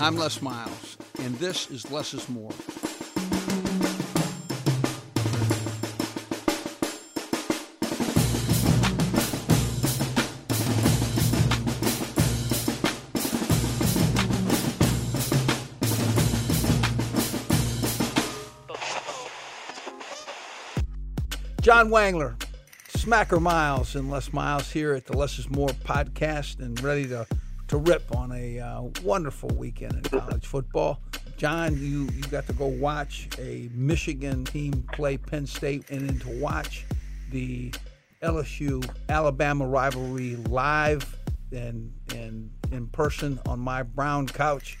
I'm Les Miles, and this is Les Is More. John Wangler, Smacker Miles, and Les Miles here at the Les Is More podcast and ready to, to rip on a uh, wonderful weekend in college football. John, you, you got to go watch a Michigan team play Penn State and then to watch the LSU Alabama rivalry live and, and in person on my brown couch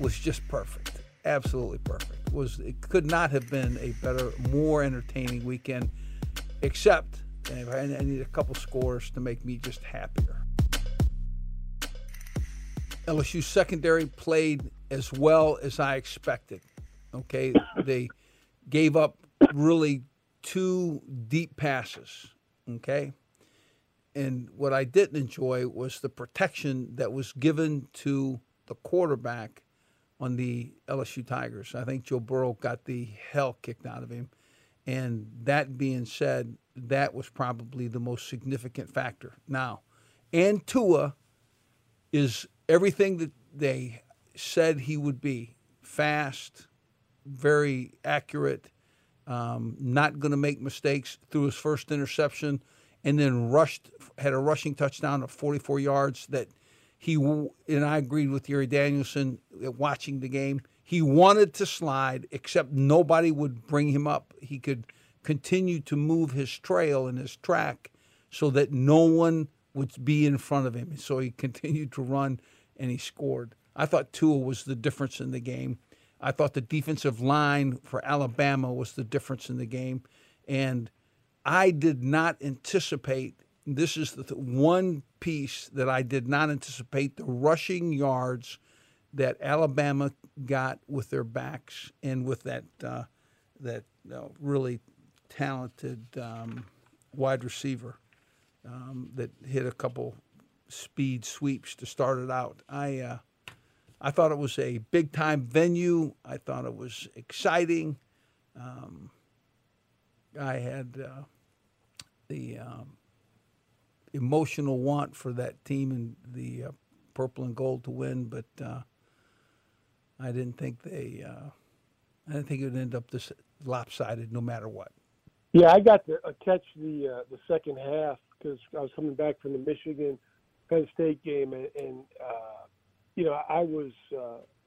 was just perfect. Absolutely perfect was it could not have been a better, more entertaining weekend, except I need a couple scores to make me just happier. LSU secondary played as well as I expected. Okay, they gave up really two deep passes. Okay, and what I didn't enjoy was the protection that was given to the quarterback on the LSU Tigers. I think Joe Burrow got the hell kicked out of him. And that being said, that was probably the most significant factor. Now, and Tua is everything that they said he would be fast, very accurate, um, not going to make mistakes through his first interception, and then rushed, had a rushing touchdown of 44 yards that he and I agreed with Gary Danielson watching the game. He wanted to slide, except nobody would bring him up. He could continue to move his trail and his track so that no one would be in front of him. So he continued to run and he scored. I thought Tua was the difference in the game. I thought the defensive line for Alabama was the difference in the game. And I did not anticipate this is the one piece that I did not anticipate the rushing yards that Alabama got with their backs and with that uh, that uh, really talented um, wide receiver um, that hit a couple speed sweeps to start it out. I uh, I thought it was a big time venue. I thought it was exciting. Um, I had uh, the um, emotional want for that team and the uh, purple and gold to win, but uh, I didn't think they. Uh, I didn't think it would end up this lopsided, no matter what. Yeah, I got to uh, catch the the second half because I was coming back from the Michigan Penn State game, and, and uh, you know I was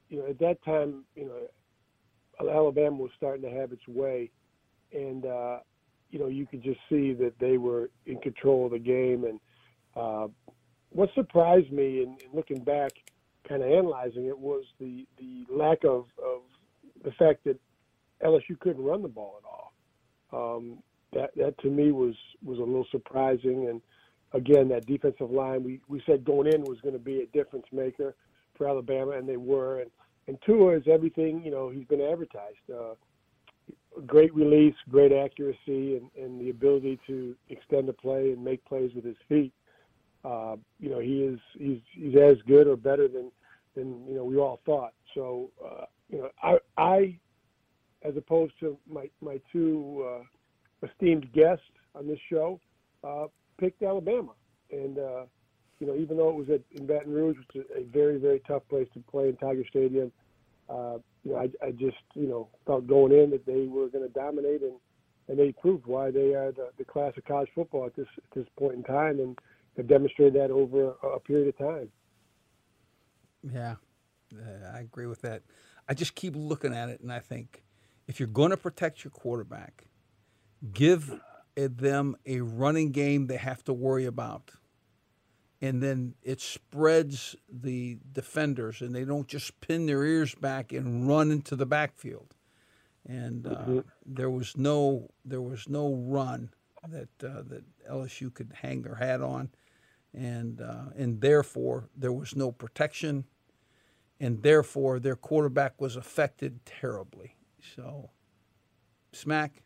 you know at that time you know Alabama was starting to have its way, and you know, you could just see that they were in control of the game. And uh, what surprised me, in, in looking back, kind of analyzing it, was the the lack of, of the fact that LSU couldn't run the ball at all. Um, that that to me was was a little surprising. And again, that defensive line we we said going in was going to be a difference maker for Alabama, and they were. And and Tua is everything you know he's been advertised. Uh, great release, great accuracy, and, and the ability to extend the play and make plays with his feet. Uh, you know, he is he's he's as good or better than than you know we all thought. So uh, you know, I I as opposed to my my two uh, esteemed guests on this show uh, picked Alabama, and uh, you know even though it was at, in Baton Rouge, which is a very very tough place to play in Tiger Stadium, uh, you know, I, I just you know thought going in that they were going to dominate, and and they proved why they are the, the class of college football at this at this point in time, and have demonstrated that over a, a period of time. Yeah, uh, I agree with that. I just keep looking at it, and I think if you're going to protect your quarterback, give them a running game they have to worry about and then it spreads the defenders, and they don't just pin their ears back and run into the backfield. And uh, mm-hmm. there was no there was no run that uh, that LSU could hang their hat on, and uh, and therefore there was no protection, and therefore their quarterback was affected terribly. So, smack.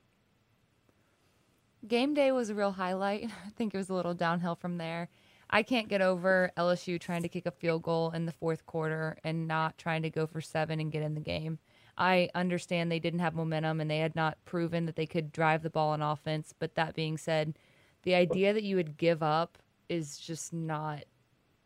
Game day was a real highlight. I think it was a little downhill from there. I can't get over LSU trying to kick a field goal in the fourth quarter and not trying to go for seven and get in the game. I understand they didn't have momentum and they had not proven that they could drive the ball on offense. But that being said, the idea that you would give up is just not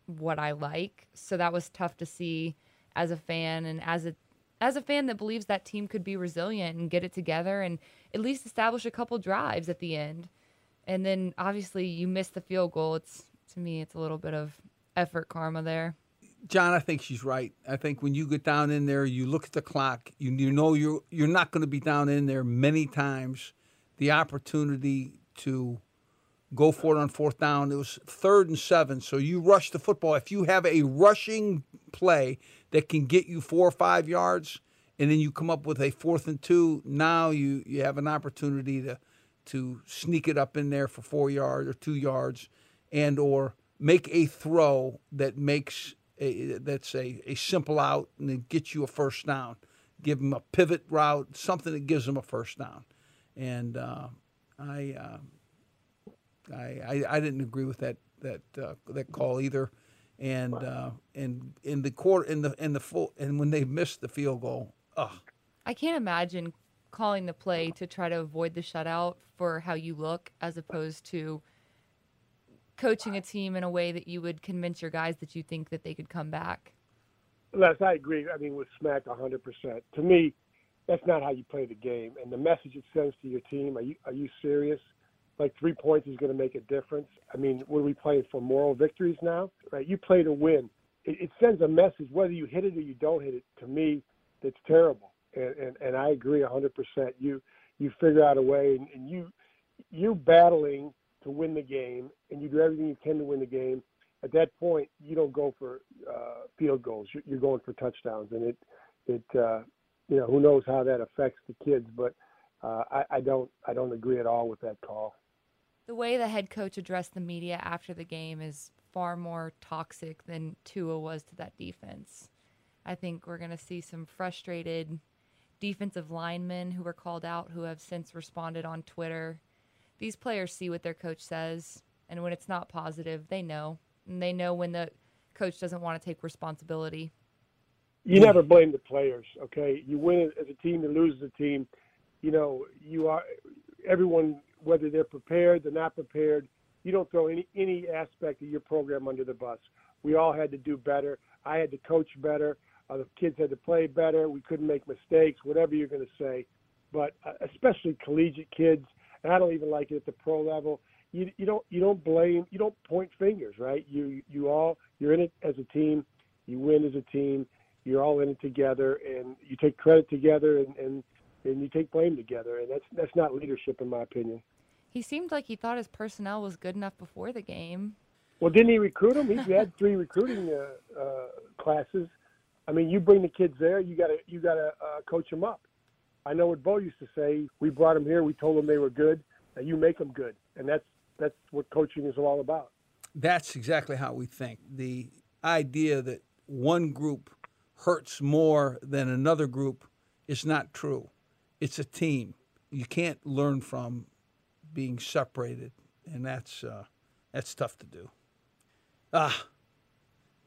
what I like. So that was tough to see as a fan and as a as a fan that believes that team could be resilient and get it together and at least establish a couple drives at the end. And then obviously you miss the field goal. It's to me it's a little bit of effort karma there. John, I think she's right. I think when you get down in there, you look at the clock. You you know you're you're not going to be down in there many times. The opportunity to go for it on fourth down. It was third and seven, so you rush the football. If you have a rushing play that can get you four or five yards, and then you come up with a fourth and two, now you you have an opportunity to to sneak it up in there for four yards or two yards, and or make a throw that makes a, that's a, a simple out and then get you a first down. Give them a pivot route, something that gives them a first down. And uh, I, uh, I, I, I didn't agree with that that uh, that call either. And uh, and in the court in the in the full and when they missed the field goal, ugh. I can't imagine calling the play to try to avoid the shutout for how you look as opposed to coaching a team in a way that you would convince your guys that you think that they could come back. Les, I agree. I mean, with Smack 100%. To me, that's not how you play the game. And the message it sends to your team, are you, are you serious? Like three points is going to make a difference. I mean, what are we playing for? Moral victories now? Right? You play to win. It, it sends a message, whether you hit it or you don't hit it. To me, it's terrible. And, and, and I agree 100%. You, you figure out a way and, and you, you're battling to win the game, and you do everything you can to win the game. At that point, you don't go for uh, field goals. You're going for touchdowns, and it it uh, you know who knows how that affects the kids, but uh, I, I don't I don't agree at all with that call. The way the head coach addressed the media after the game is far more toxic than Tua was to that defense. I think we're going to see some frustrated defensive linemen who were called out who have since responded on Twitter these players see what their coach says, and when it's not positive, they know. And they know when the coach doesn't want to take responsibility. You never blame the players, okay? You win as a team, you lose as a team. You know, you are everyone, whether they're prepared, they're not prepared. You don't throw any any aspect of your program under the bus. We all had to do better. I had to coach better. Uh, the kids had to play better. We couldn't make mistakes, whatever you're going to say. But uh, especially collegiate kids, and I don't even like it at the pro level. You you don't you don't blame you don't point fingers, right? You you all you're in it as a team. You win as a team. You're all in it together, and you take credit together, and and, and you take blame together, and that's that's not leadership, in my opinion. He seemed like he thought his personnel was good enough before the game. Well, didn't he recruit them? He had three recruiting uh, uh, classes. I mean, you bring the kids there, you gotta you gotta uh, coach them up. I know what Bo used to say. We brought them here. We told them they were good. And you make them good, and that's that's what coaching is all about. That's exactly how we think. The idea that one group hurts more than another group is not true. It's a team. You can't learn from being separated, and that's uh, that's tough to do. Ah,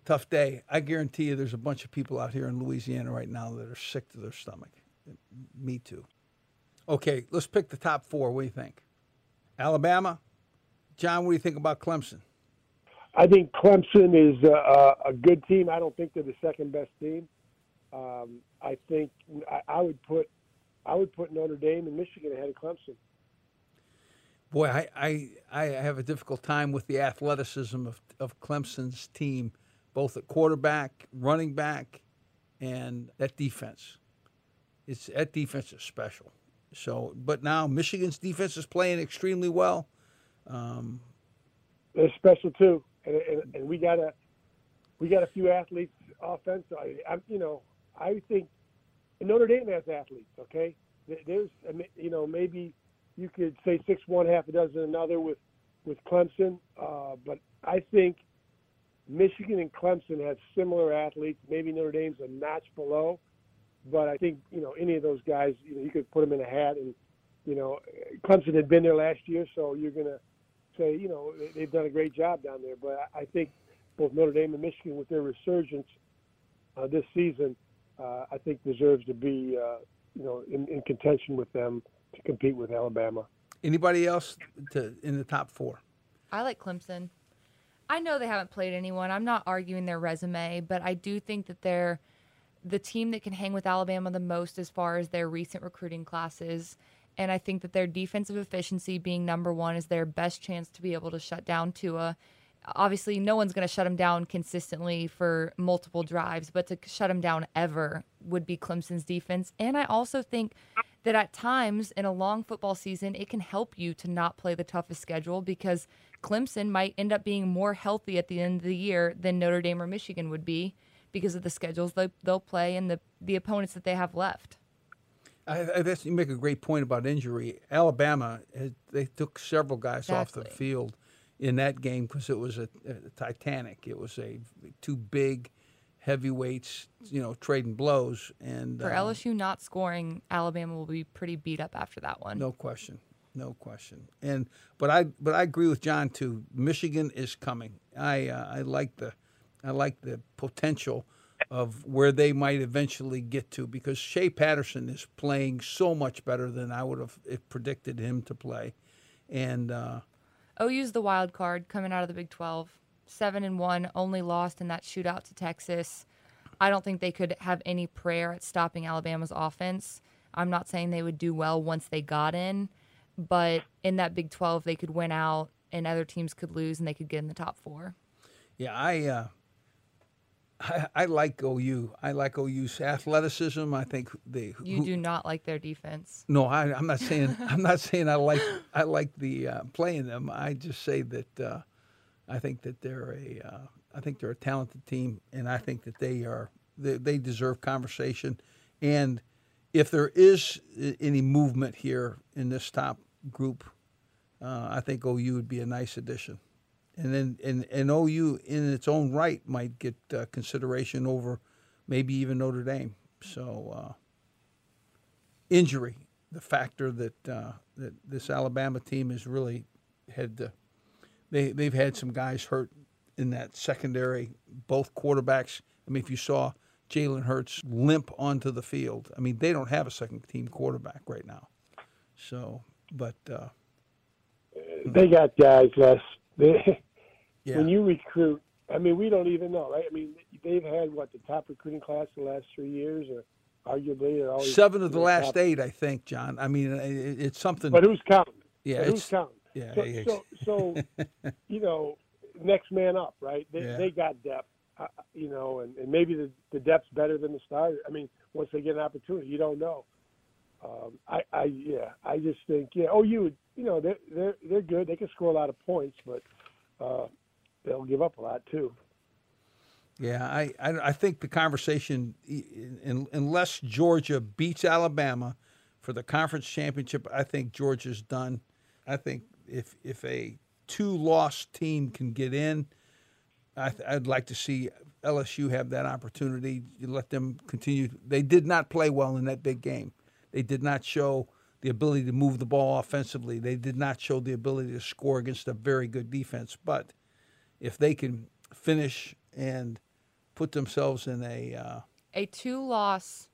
tough day. I guarantee you, there's a bunch of people out here in Louisiana right now that are sick to their stomach. Me too. Okay, let's pick the top four. What do you think? Alabama. John, what do you think about Clemson? I think Clemson is a, a good team. I don't think they're the second best team. Um, I think I, I would put I would put Notre Dame and Michigan ahead of Clemson. Boy, I, I, I have a difficult time with the athleticism of, of Clemson's team, both at quarterback, running back, and that defense it's that defense is special. So, but now Michigan's defense is playing extremely well. Um, They're special too, and, and, and, we got a we got a few athletes offense. I, I you know I think Notre Dame has athletes. Okay, there's you know maybe you could say six one half a dozen another with with Clemson, uh, but I think Michigan and Clemson have similar athletes. Maybe Notre Dame's a notch below but I think you know any of those guys, you know, you could put them in a hat, and you know, Clemson had been there last year, so you're gonna say, you know, they- they've done a great job down there. But I I think both Notre Dame and Michigan, with their resurgence uh, this season, uh, I think deserves to be, uh, you know, in, in contention with them to compete with Alabama. Anybody else to, in the top four? I like Clemson. I know they haven't played anyone. I'm not arguing their resume, but I do think that they're the team that can hang with Alabama the most as far as their recent recruiting classes. And I think that their defensive efficiency being number one is their best chance to be able to shut down Tua. Obviously, no one's going to shut him down consistently for multiple drives, but to shut him down ever would be Clemson's defense. And I also think that at times in a long football season, it can help you to not play the toughest schedule because Clemson might end up being more healthy at the end of the year than Notre Dame or Michigan would be because of the schedules they, they'll play and the, the opponents that they have left. I, I guess you make a great point about injury. Alabama, has- they took several guys off the field in that game because it was a, a Titanic. It was a two big heavyweights, you know, trading blows, and For um, LSU not scoring, Alabama will be pretty beat up after that one. No question, no question. And but I but I agree with John too. Michigan is coming. I uh, I like the I like the potential of where they might eventually get to because Shea Patterson is playing so much better than I would have eh, predicted him to play, and uh, OU's the wild card coming out of the Big 12. Seven and one, only lost in that shootout to Texas. I don't think they could have any prayer at stopping Alabama's offense. I'm not saying they would do well once they got in, but in that Big 12, they could win out and other teams could lose and they could get in the top four. yeah, I. Uh, I, I like OU. I like OU's athleticism. I think they. You who- do not like their defense. No, I, I'm not saying I'm not saying I like I like the uh, playing them. I just say that uh, I think that they're a uh, I think they're a talented team, and I think that they are they, they deserve conversation. And if there is any movement here in this top group, uh, I think OU would be a nice addition. And then and, and OU in its own right might get uh, consideration over maybe even Notre Dame. So. Uh, injury, the factor that uh, that this Alabama team has really had. To, they they've had some guys hurt in that secondary, both quarterbacks. I mean, if you saw Jalen Hurts limp onto the field, I mean, they don't have a second team quarterback right now. So, but uh, They got guys, Les. They, yeah, When you recruit, I mean, we don't even know, right? I mean, they've had what the top recruiting class the last three years, or arguably they're always seven of the last top- eight, I think, John. I mean, it, it's something. But who's counting? yeah, But who's it's counting? yeah, So, it's- so, so, you know, next man up, right? They, Yeah. they got depth, uh, you know, and, and maybe the, the depth's better than the starter. I mean, once they get an opportunity, you don't know. Um, I, I, yeah, I just think, yeah, oh, you you know, they're they're they're good. They can score a lot of points, but uh, they'll give up a lot too. Yeah, I, I, I think the conversation, i- in, unless Georgia beats Alabama for the conference championship, I think Georgia's done. I think if if a two loss team can get in, I, I'd like to see LSU have that opportunity. You let them continue. They did not play well in that big game. They did not show the ability to move the ball offensively. They did not show the ability to score against a very good defense. But if they can finish and put themselves in a uh, A two loss,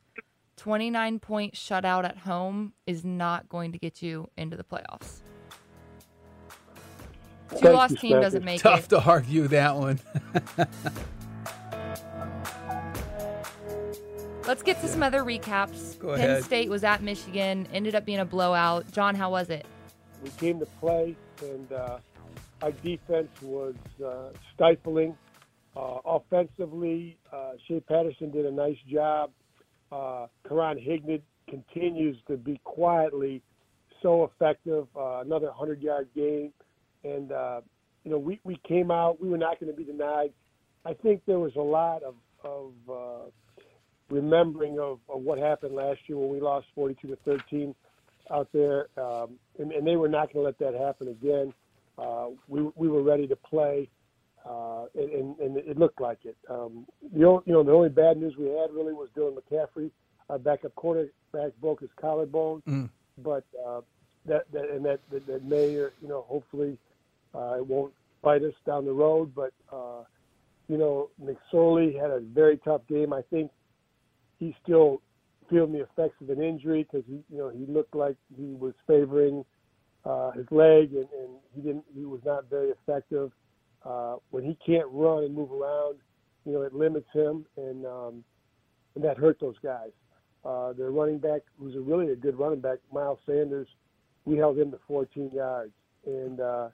29 point shutout at home is not going to get you into the playoffs. Two Thank loss you, team doesn't make tough it. to argue that one. Let's get to some other recaps. Go Penn ahead. State was at Michigan, ended up being a blowout. John, how was it? we came to play, and uh, our defense was uh, stifling. Uh, offensively, uh, Shea Patterson did a nice job. Uh, Karan Higdon continues to be quietly so effective. Uh, another 100 yard game. And, uh, you know, we, we came out, we were not going to be denied. I think there was a lot of, of uh, remembering of, of what happened last year when we lost 42 to 13 out there, um, and, and they were not going to let that happen again. Uh, we we were ready to play, uh, and, and, and it looked like it. Um, the only, you know the only bad news we had really was Dylan McCaffrey, our backup quarterback, broke his collarbone, Mm. but uh, that, that and that, that that may you know hopefully Uh, it won't bite us down the road, but uh, you know, McSorley had a very tough game. I think he's still feeling the effects of an injury because he, you know, he looked like he was favoring uh, his leg, and, and he didn't. He was not very effective. Uh, when he can't run and move around, you know, it limits him, and um, and that hurt those guys. Uh, their running back, who's a really a good running back, Miles Sanders, we held him to 14 yards, and uh,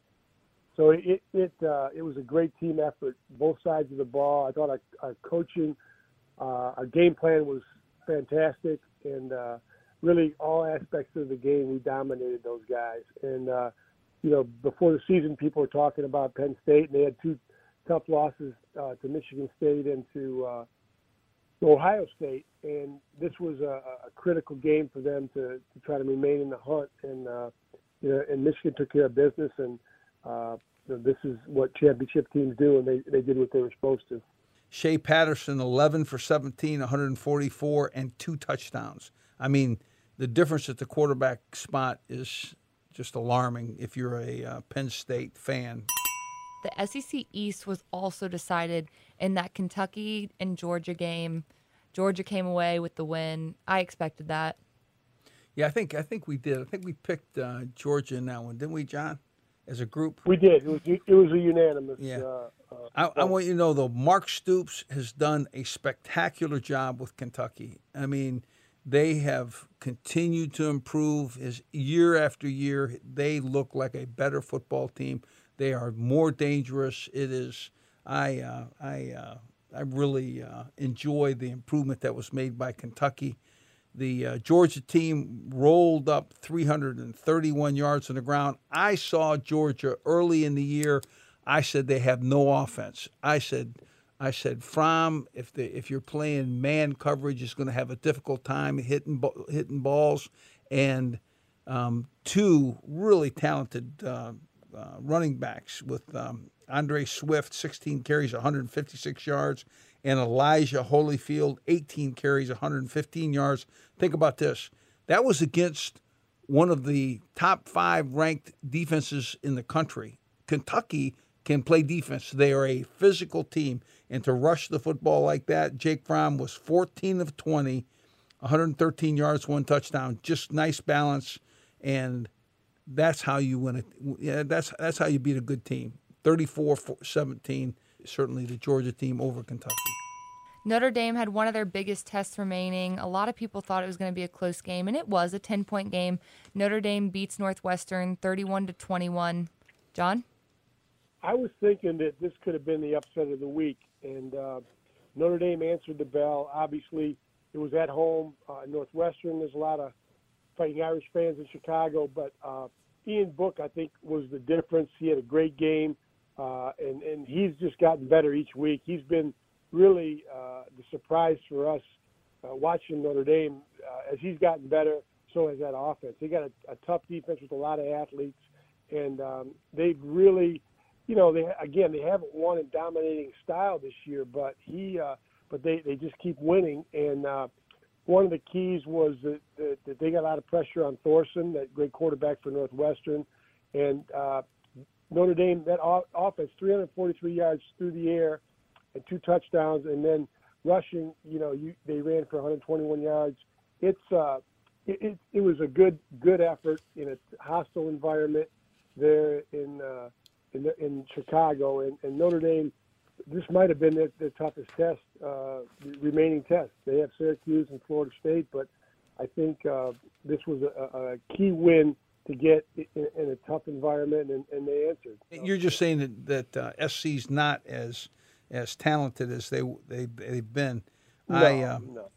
so it it uh, it was a great team effort, both sides of the ball. I thought our, our coaching, uh, our game plan was fantastic, and uh, really all aspects of the game we dominated those guys. And uh, you know, before the season, people were talking about Penn State, and they had two tough losses uh, to Michigan State and to uh, Ohio State, and this was a, a critical game for them to, to try to remain in the hunt. And uh, you know, and Michigan took care of business, and uh, you know, this is what championship teams do, and they they did what they were supposed to. Shea Patterson, 11 for 17, 144, and two touchdowns. I mean, the difference at the quarterback spot is just alarming if you're a uh, Penn State fan. The SEC East was also decided in that Kentucky and Georgia game. Georgia came away with the win. I expected that. Yeah, I think I think we did. I think we picked uh, Georgia in that one, didn't we, John? As a group, we did. It was it was a unanimous. Yeah. Uh, uh, I, I want you to know though, Mark Stoops has done a spectacular job with Kentucky. I mean, they have continued to improve as year after year. They look like a better football team. They are more dangerous. It is. I uh, I uh, I really uh, enjoy the improvement that was made by Kentucky. The uh, Georgia team rolled up 331 yards on the ground. I saw Georgia early in the year. I said they have no offense. I said, I said, Fromm, if the if you're playing man coverage, is going to have a difficult time hitting hitting balls. And um, two really talented uh, uh, running backs with um, Andre Swift, 16 carries, 156 yards, and Elijah Holyfield, 18 carries, 115 yards. Think about this. That was against one of the top five ranked defenses in the country. Kentucky can play defense. They are a physical team. And to rush the football like that, Jake Fromm was 14 of 20, 113 yards, one touchdown. Just nice balance. And that's how you win it. Yeah, that's that's how you beat a good team. 34-17, certainly the Georgia team over Kentucky. Notre Dame had one of their biggest tests remaining. A lot of people thought it was going to be a close game, and it was a 10 point game. Notre Dame beats Northwestern 31 to 21. John? I was thinking that this could have been the upset of the week, and uh, Notre Dame answered the bell. Obviously, it was at home. Uh, Northwestern, there's a lot of Fighting Irish fans in Chicago, but uh, Ian Book, I think, was the difference. He had a great game, uh, and and he's just gotten better each week. He's been really uh, the surprise for us uh, watching Notre Dame uh, as he's gotten better. So has that offense. They got a, a tough defense with a lot of athletes, and um, they've really, you know, they again they haven't won in dominating style this year, but he, uh, but they they just keep winning. And uh, one of the keys was that, that, that they got a lot of pressure on Thorson, that great quarterback for Northwestern, and uh, Notre Dame that offense 343 yards through the air and two touchdowns, and then rushing. You know, you, they ran for 121 yards. It's uh, it, it, it was a good good effort in a hostile environment there in uh, in, the, in Chicago, and, and Notre Dame. This might have been their, their toughest test, uh, remaining test. They have Syracuse and Florida State, but I think uh, this was a, a key win to get in, in a tough environment, and, and, they answered. You're just saying that that uh, SC's not as as talented as they they they've been. No, I, uh, no.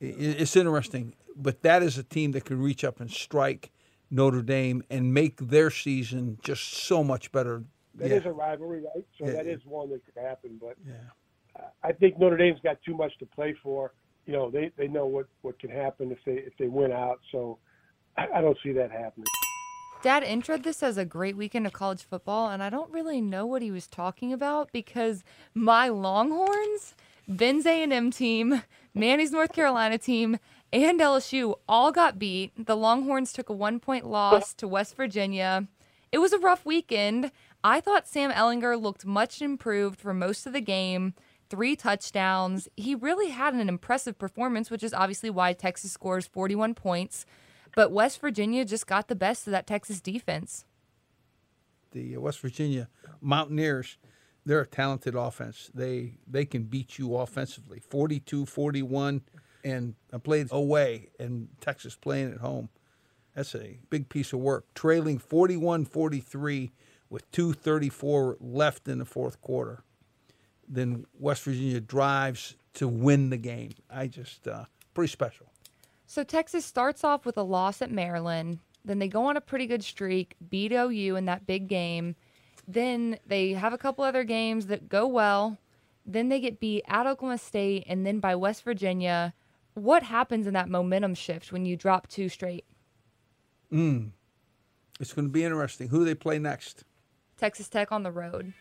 it, it's interesting, but that is a team that can reach up and strike Notre Dame and make their season just so much better. That yeah. is a rivalry, right? So Yeah. that is one that could happen. But Yeah. I think Notre Dame's got too much to play for. You know, they they know what what can happen if they if they win out. So I, I don't see that happening. Dad introed this as a great weekend of college football, and I don't really know what he was talking about because my Longhorns, Ben's A&M team, Manny's North Carolina team, and LSU all got beat. The Longhorns took a one-point loss to West Virginia. It was a rough weekend. I thought Sam Ehlinger looked much improved for most of the game. Three touchdowns. He really had an impressive performance, which is obviously why Texas scores 41 points. But West Virginia just got the best of that Texas defense. The West Virginia Mountaineers, they're a talented offense. They they can beat you offensively. 42-41 and I played away and Texas playing at home. That's a big piece of work. Trailing 41-43 with 234 left in the fourth quarter. Then West Virginia drives to win the game. I just uh, pretty special. So Texas starts off with a loss at Maryland. Then they go on a pretty good streak, beat OU in that big game. Then they have a couple other games that go well. Then they get beat at Oklahoma State and then by West Virginia. What happens in that momentum shift when you drop two straight? Mm. It's going to be interesting. Who do they play next? Texas Tech on the road.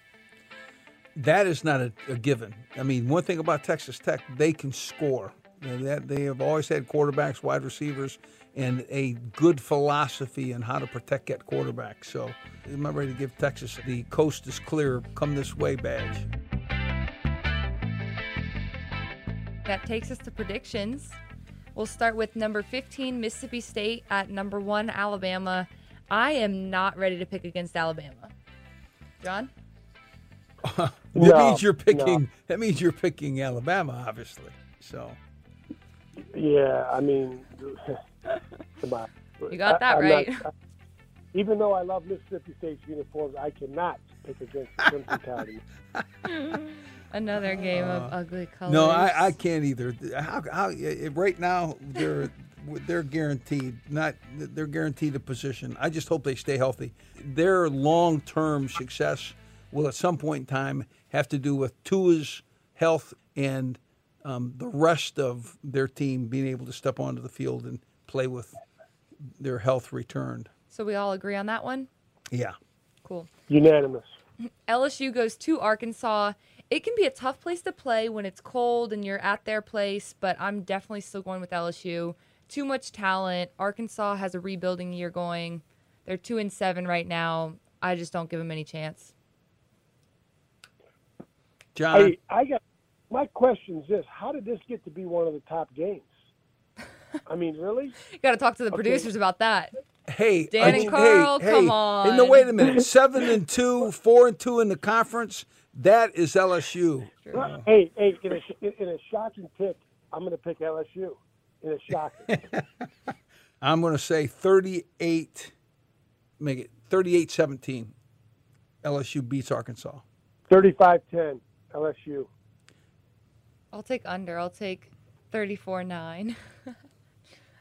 That is not a, a given. I mean, one thing about Texas Tech, they can score. That they have always had quarterbacks, wide receivers, and a good philosophy on how to protect that quarterback. So I'm not ready to give Texas the coast is clear, come this way badge. That takes us to predictions. We'll start with number 15, Mississippi State, at number one, Alabama. I am not ready to pick against Alabama. John? that no, means you're picking. No. That means you're picking Alabama, obviously. So. Yeah, I mean, come on. You got that I, right. Not, even though I love Mississippi State's uniforms, I cannot pick against Crimson Tide. Another game uh, of ugly colors. No, I, I can't either. How, how, right now they're they're guaranteed not they're guaranteed a position. I just hope they stay healthy. Their long term success will at some point in time have to do with Tua's health and um, the rest of their team being able to step onto the field and play with their health returned. So we all agree on that one? Yeah. Cool. Unanimous. LSU goes to Arkansas. It can be a tough place to play when it's cold and you're at their place, but I'm definitely still going with LSU. Too much talent. Arkansas has a rebuilding year going. They're 2 and 7 right now. I just don't give them any chance. John, I, I got my question is this: How did this get to be one of the top games? I mean, really? you got to talk to the okay. producers about that. Hey, Dan and Carl, hey, come hey. on. Hey, no, wait a minute. Seven and two, four and two in the conference. That is LSU. Hey, hey, in a, in a shocking pick, I'm going to pick LSU. In a shocking. I'm going to say 38. Make it 38-17. LSU beats Arkansas. 35-10. LSU. I'll take under. I'll take 34 9.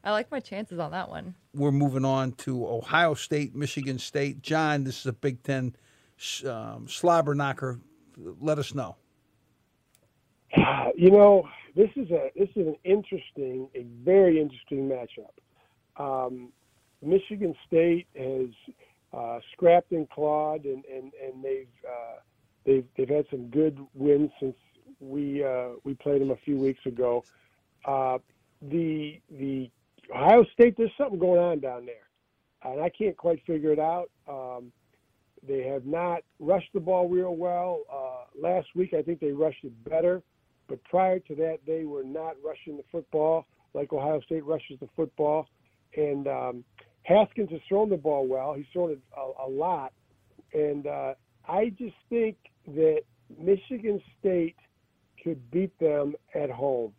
I like my chances on that one. We're moving on to Ohio State, Michigan State. John, this is a Big Ten um, slobber knocker. Let us know. You know, this is a this is an interesting, a very interesting matchup. Um, Michigan State has uh, scrapped and clawed, and and and they've uh, they've they've had some good wins since we uh, we played them a few weeks ago. Uh, the the Ohio State, there's something going on down there, and I can't quite figure it out. Um, they have not rushed the ball real well. Uh, last week, I think they rushed it better, but prior to that, they were not rushing the football like Ohio State rushes the football. And um, Haskins has thrown the ball well. He's thrown it a, a lot, and uh, I just think that Michigan State could beat them at home,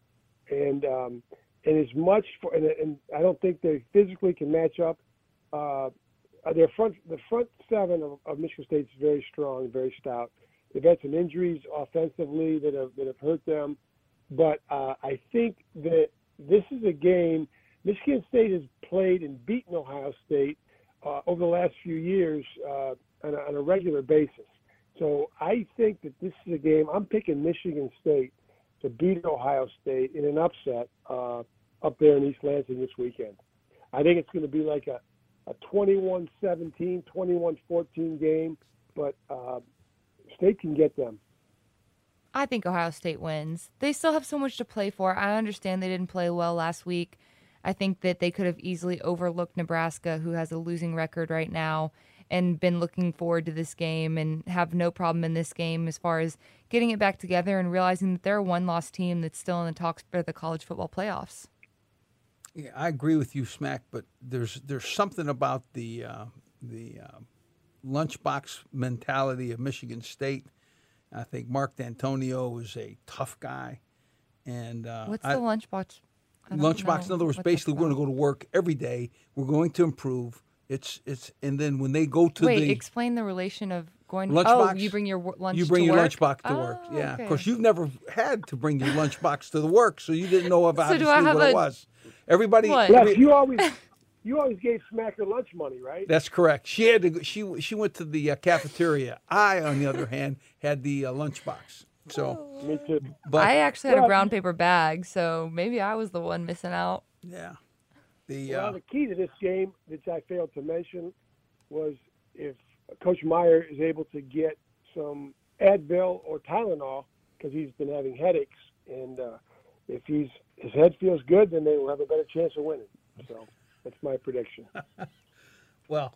and um, and as much for and, and I don't think they physically can match up. Uh, their front the front seven of, of Michigan State is very strong, very stout. They've had some injuries offensively that have that have hurt them, but uh, I think that this is a game. Michigan State has played and beaten Ohio State uh, over the last few years uh, on, a, on a regular basis. So I think that this is a game. I'm picking Michigan State to beat Ohio State in an upset uh, up there in East Lansing this weekend. I think it's going to be like a, a 21-17, 21-14 game, but uh, State can get them. I think Ohio State wins. They still have so much to play for. I understand they didn't play well last week. I think that they could have easily overlooked Nebraska, who has a losing record right now. And been looking forward to this game and have no problem in this game as far as getting it back together and realizing that they're a one loss team that's still in the talks for the college football playoffs. Yeah, I agree with you, Smack. But there's there's something about the uh, the uh, lunchbox mentality of Michigan State. I think Mark Dantonio is a tough guy, and uh, What's I- the lunchbox? Lunchbox. In other words, basically, we're going to go to work every day. We're going to improve. It's it's and then when they go to Wait, the explain the relation of going. Oh, Lunchbox? you bring your wo- lunch. you bring to your work? lunchbox to work. Oh, Yeah, okay. of course, you've never had to bring your lunchbox to the work, so you didn't know about So do I have what it a- was. Everybody, What? Yes, every- you always you always gave Smacker lunch money, right? That's correct. She had to. She she went to the uh, cafeteria. I, on the other hand, had the uh, lunchbox. So, Me too. but I actually had a brown paper bag, so maybe I was the one missing out. yeah, the Well, uh, the key to this game, which I failed to mention, was if Coach Meyer is able to get some Advil or Tylenol because he's been having headaches, and uh, if he's his head feels good, then they will have a better chance of winning. So that's my prediction. well,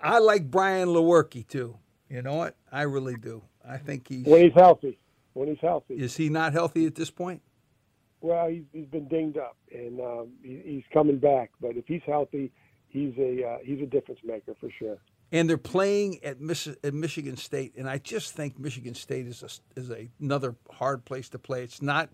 I like Brian Lewerke too. You know what? I really do. I think he's. when he's healthy, when he's healthy. Is he not healthy at this point? Well, he's, he's been dinged up, and um, he, he's coming back. But if he's healthy, he's a uh, he's a difference maker for sure. and they're playing at, Mich- at Michigan State, and I just think Michigan State is a, is a, another hard place to play. It's not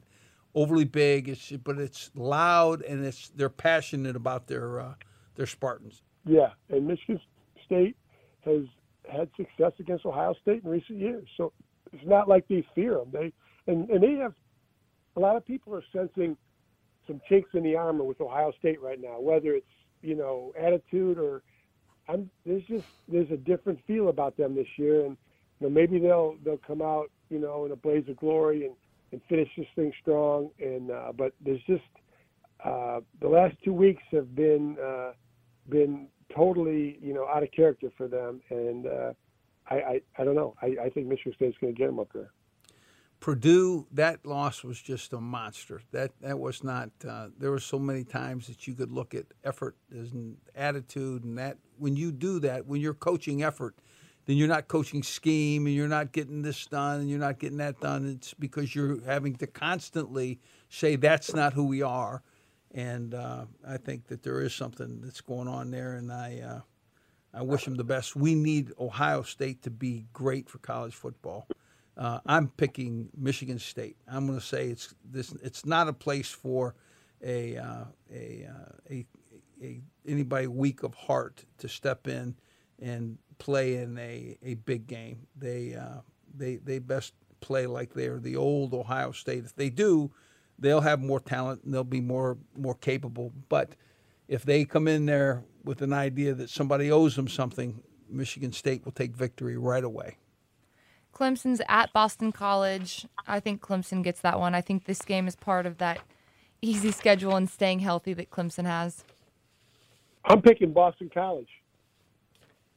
overly big, it's but it's loud and it's they're passionate about their uh, their Spartans. Yeah, and Michigan State has had success against Ohio State in recent years, so it's not like they fear them. They and and they have a lot of people are sensing some chinks in the armor with Ohio State right now, whether it's you know attitude or I'm there's just there's a different feel about them this year, and you know maybe they'll they'll come out you know in a blaze of glory and and finish this thing strong. And uh, but there's just uh, the last two weeks have been uh, been totally you know out of character for them, and uh, I, I I don't know. I, I think Michigan State's going to get them up there. Purdue, that loss was just a monster. That that was not. Uh, there were so many times that you could look at effort and attitude, and that when you do that, when you're coaching effort, then you're not coaching scheme, and you're not getting this done, and you're not getting that done. It's because you're having to constantly say that's not who we are, and uh, I think that there is something that's going on there, and I. Uh, I wish them the best. We need Ohio State to be great for college football. Uh, I'm picking Michigan State. I'm going to say it's this. It's not a place for a uh, a, uh, a a anybody weak of heart to step in and play in a, a big game. They uh, they they best play like they're the old Ohio State. If they do, they'll have more talent and they'll be more more capable. But if they come in there with an idea that somebody owes them something, Michigan State will take victory right away. Clemson's at Boston College. I think Clemson gets that one. I think this game is part of that easy schedule and staying healthy that Clemson has. I'm picking Boston College.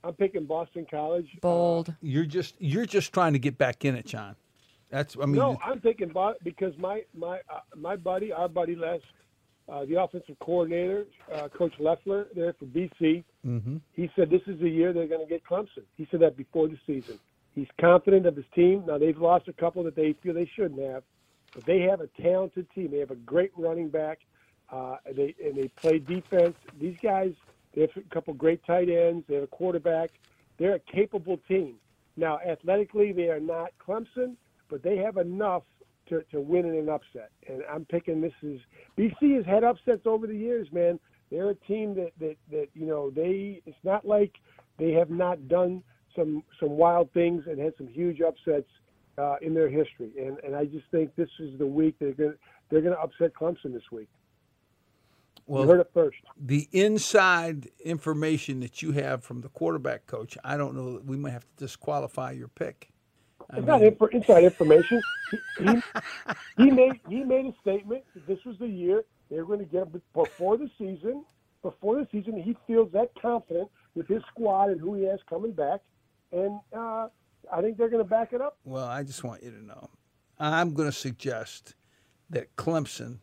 I'm picking Boston College. Bold. You're just you're just trying to get back in it, John. That's I mean no, I'm thinking Bo- because my my uh, my buddy, our buddy Les, uh, the offensive coordinator, uh, Coach Loeffler, there for BC. Mhm. He said this is the year they're going to get Clemson. He said that before the season. He's confident of his team. Now they've lost a couple that they feel they shouldn't have, but they have a talented team. They have a great running back. Uh, and they and they play defense. These guys, they have a couple great tight ends. They have a quarterback. They're a capable team. Now, athletically, they are not Clemson, but they have enough to, to win in an upset. And I'm picking this is BC has had upsets over the years, man. They're a team that, that, that you know they. It's not like they have not done some some wild things and had some huge upsets uh, in their history. And and I just think this is the week they're going they're going to upset Clemson this week. you heard it first. the inside information that you have from the quarterback coach. I don't know. We might have to disqualify your pick. I It's not inf- inside information. He, he, he made he made a statement that this was the year they were going to get before the season. Before the season, he feels that confident with his squad and who he has coming back, and uh, I think they're going to back it up. well, I just want you to know. I'm going to suggest that Clemson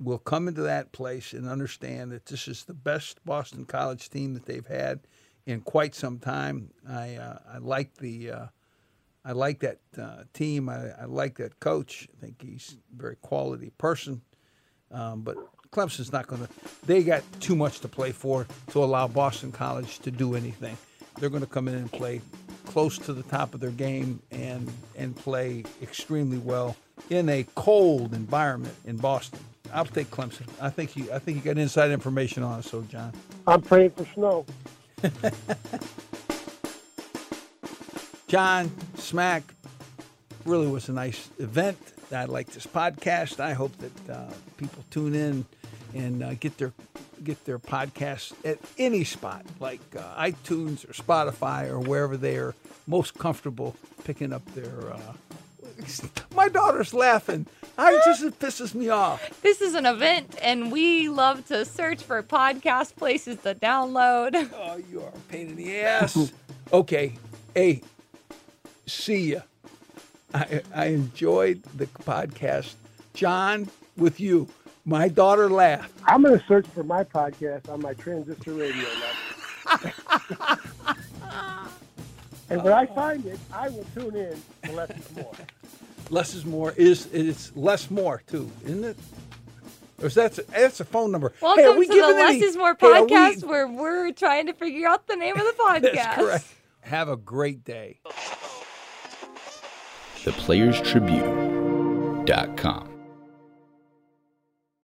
will come into that place and understand that this is the best Boston College team that they've had in quite some time. I uh, I like the uh, I like that uh, team. I, I like that coach. I think he's a very quality person. Um, but Clemson's not going to. They got too much to play for to allow Boston College to do anything. They're going to come in and play close to the top of their game and and play extremely well in a cold environment in Boston. I'll take Clemson. I think you. I think you got inside information on it. So, John. I'm praying for snow. John Smack really was a nice event. I like this podcast. I hope that uh, people tune in and uh, get their get their podcasts at any spot like uh, iTunes or Spotify or wherever they are most comfortable picking up their. Uh, my daughter's laughing. I just it pisses me off. This is an event, and we love to search for podcast places to download. Oh, you are a pain in the ass. okay, hey, see ya. I, I enjoyed the podcast, John, with you. My daughter laughed. I'm going to search for my podcast on my transistor radio. and when I find it, I will tune in to Les Is More. Less is more is it's less more too, isn't it? Or is that that's a phone number? Welcome hey, we to the Les any- is More hey, we- podcast, where we're trying to figure out the name of the podcast. That's correct. Have a great day. theplayerstribune.com.